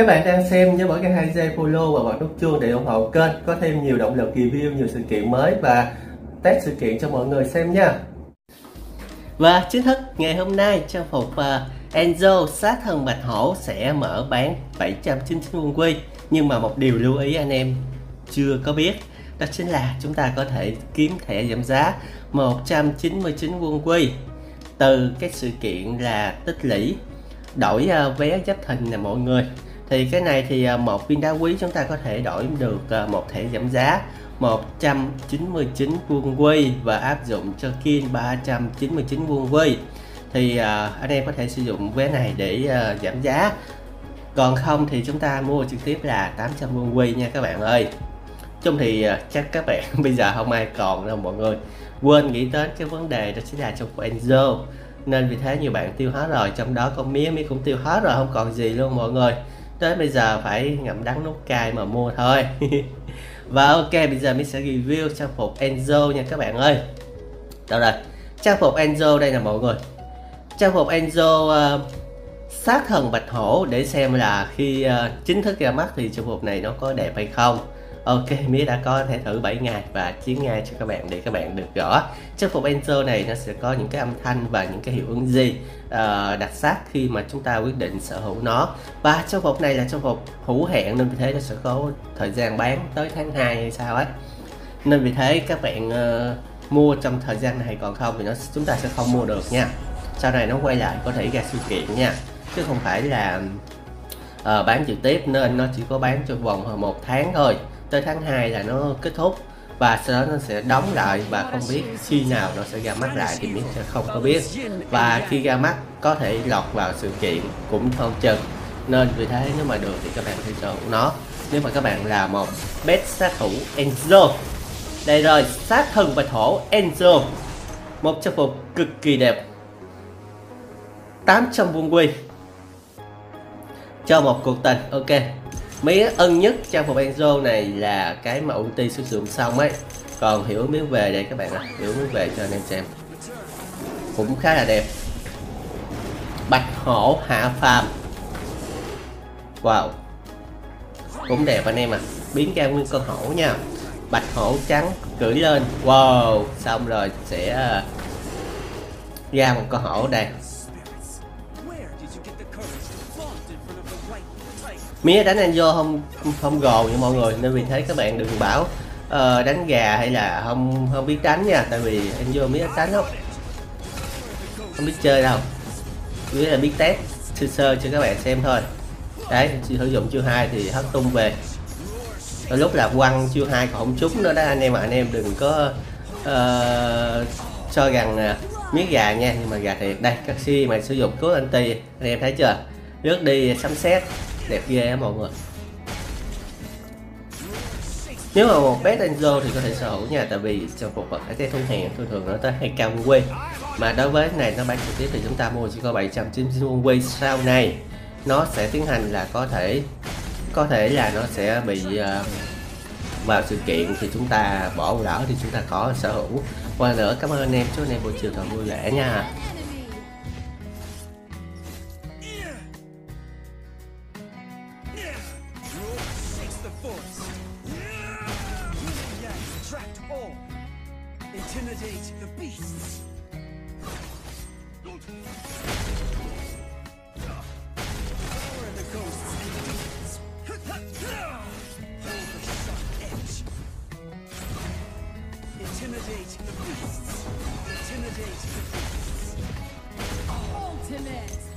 Các bạn đang xem nhớ bấm cái 2 giây follow và bật nút chuông để ủng hộ kênh. Có thêm nhiều động lực review nhiều sự kiện mới và test sự kiện cho mọi người xem nha. Và chính thức ngày hôm nay trang phục uh, Enzo sát thần bạch hổ sẽ mở bán 799 quân quy. Nhưng mà một điều lưu ý anh em chưa có biết đó chính là chúng ta có thể kiếm thẻ giảm giá 199 quân quy từ cái sự kiện là tích lũy đổi uh, vé giáp thình nè mọi người thì cái này thì à, một viên đá quý chúng ta có thể đổi được à, một thẻ giảm giá 199 quân quy và áp dụng cho Kin 399 quân quy thì à, anh em có thể sử dụng vé này để giảm giá. Còn không thì chúng ta mua trực tiếp là 800 quân quy nha các bạn ơi. Chung thì chắc các bạn bây giờ không ai còn đâu mọi người. Quên nghĩ đến cái vấn đề đó chính là trong của Enzo. Nên vì thế nhiều bạn tiêu hết rồi, trong đó con mía mía cũng tiêu hết rồi, không còn gì luôn mọi người tới bây giờ phải ngậm đắng nút cay mà mua thôi. Và ok bây giờ mình sẽ review trang phục Enzo nha các bạn ơi. Đâu rồi? Trang phục Enzo đây là mọi người. Trang phục Enzo uh, sát thần bạch hổ để xem là khi uh, chính thức ra mắt thì trang phục này nó có đẹp hay không. Ok, Mía đã có thể thử 7 ngày và 9 ngày cho các bạn để các bạn được rõ Trang phục Enzo này nó sẽ có những cái âm thanh và những cái hiệu ứng gì uh, đặc sắc khi mà chúng ta quyết định sở hữu nó. Và trang phục này là trang phục hữu hẹn nên vì thế nó sẽ có thời gian bán tới tháng 2 hay sao ấy. Nên vì thế các bạn uh, mua trong thời gian này còn không thì nó chúng ta sẽ không mua được nha. Sau này nó quay lại có thể ra sự kiện nha. Chứ không phải là uh, bán trực tiếp nên nó chỉ có bán trong vòng một tháng thôi tới tháng 2 là nó kết thúc và sau đó nó sẽ đóng lại và không biết khi nào nó sẽ ra mắt lại thì mình sẽ không có biết. Và khi ra mắt, có thể lọt vào sự kiện cũng không chừng. Nên vì thế nếu mà được thì các bạn hãy chọn nó. Nếu mà các bạn là một best sát thủ Enzo. Đây rồi, sát thần và thổ Enzo. Một trang phục cực kỳ đẹp. 800 vuông quy. Cho một cuộc tình, ok mía ân nhất trang phục Enzo này là cái mà ulti sử dụng xong ấy. Còn hiểu miếng về đây các bạn ạ. Hiểu miếng về cho anh em xem. Cũng khá là đẹp. Bạch hổ hạ phàm. Wow. Cũng đẹp anh em ạ. À. biến ra nguyên con hổ nha. Bạch hổ trắng cưỡi lên. Wow. Xong rồi sẽ ờ, ra một con hổ đây mía đánh anh vô không không gồ như mọi người nên vì thế các bạn đừng bảo uh, đánh gà hay là không không biết đánh nha tại vì anh vô mía đánh không? Không biết chơi đâu. Mía là biết test sơ sơ cho các bạn xem thôi. Đấy sử dụng chiêu hai thì hất tung về. Đôi lúc là quăng chiêu hai còn không trúng nữa đó anh em mà anh em đừng có uh, cho rằng uh, miếng gà nha nhưng mà gà thiệt đây các si mà sử dụng cốt anti anh em thấy chưa? Lướt đi sấm sét đẹp ghê á mọi người. Nếu mà một bé Angel thì có thể sở hữu nha tại vì trang phục vật cái thông hàng thường thường nó tới hay cao quê mà đối với này nó bán trực tiếp thì chúng ta mua chỉ có 790 quê sau này nó sẽ tiến hành là có thể có thể là nó sẽ bị uh, vào sự kiện thì chúng ta bỏ lỡ thì chúng ta có sở hữu. Qua nữa, cảm ơn anh em. Chúc anh em buổi chiều thật vui vẻ nha. Intimidate the beasts! Intimidate the beasts! Intimidate the beasts! Ultimate!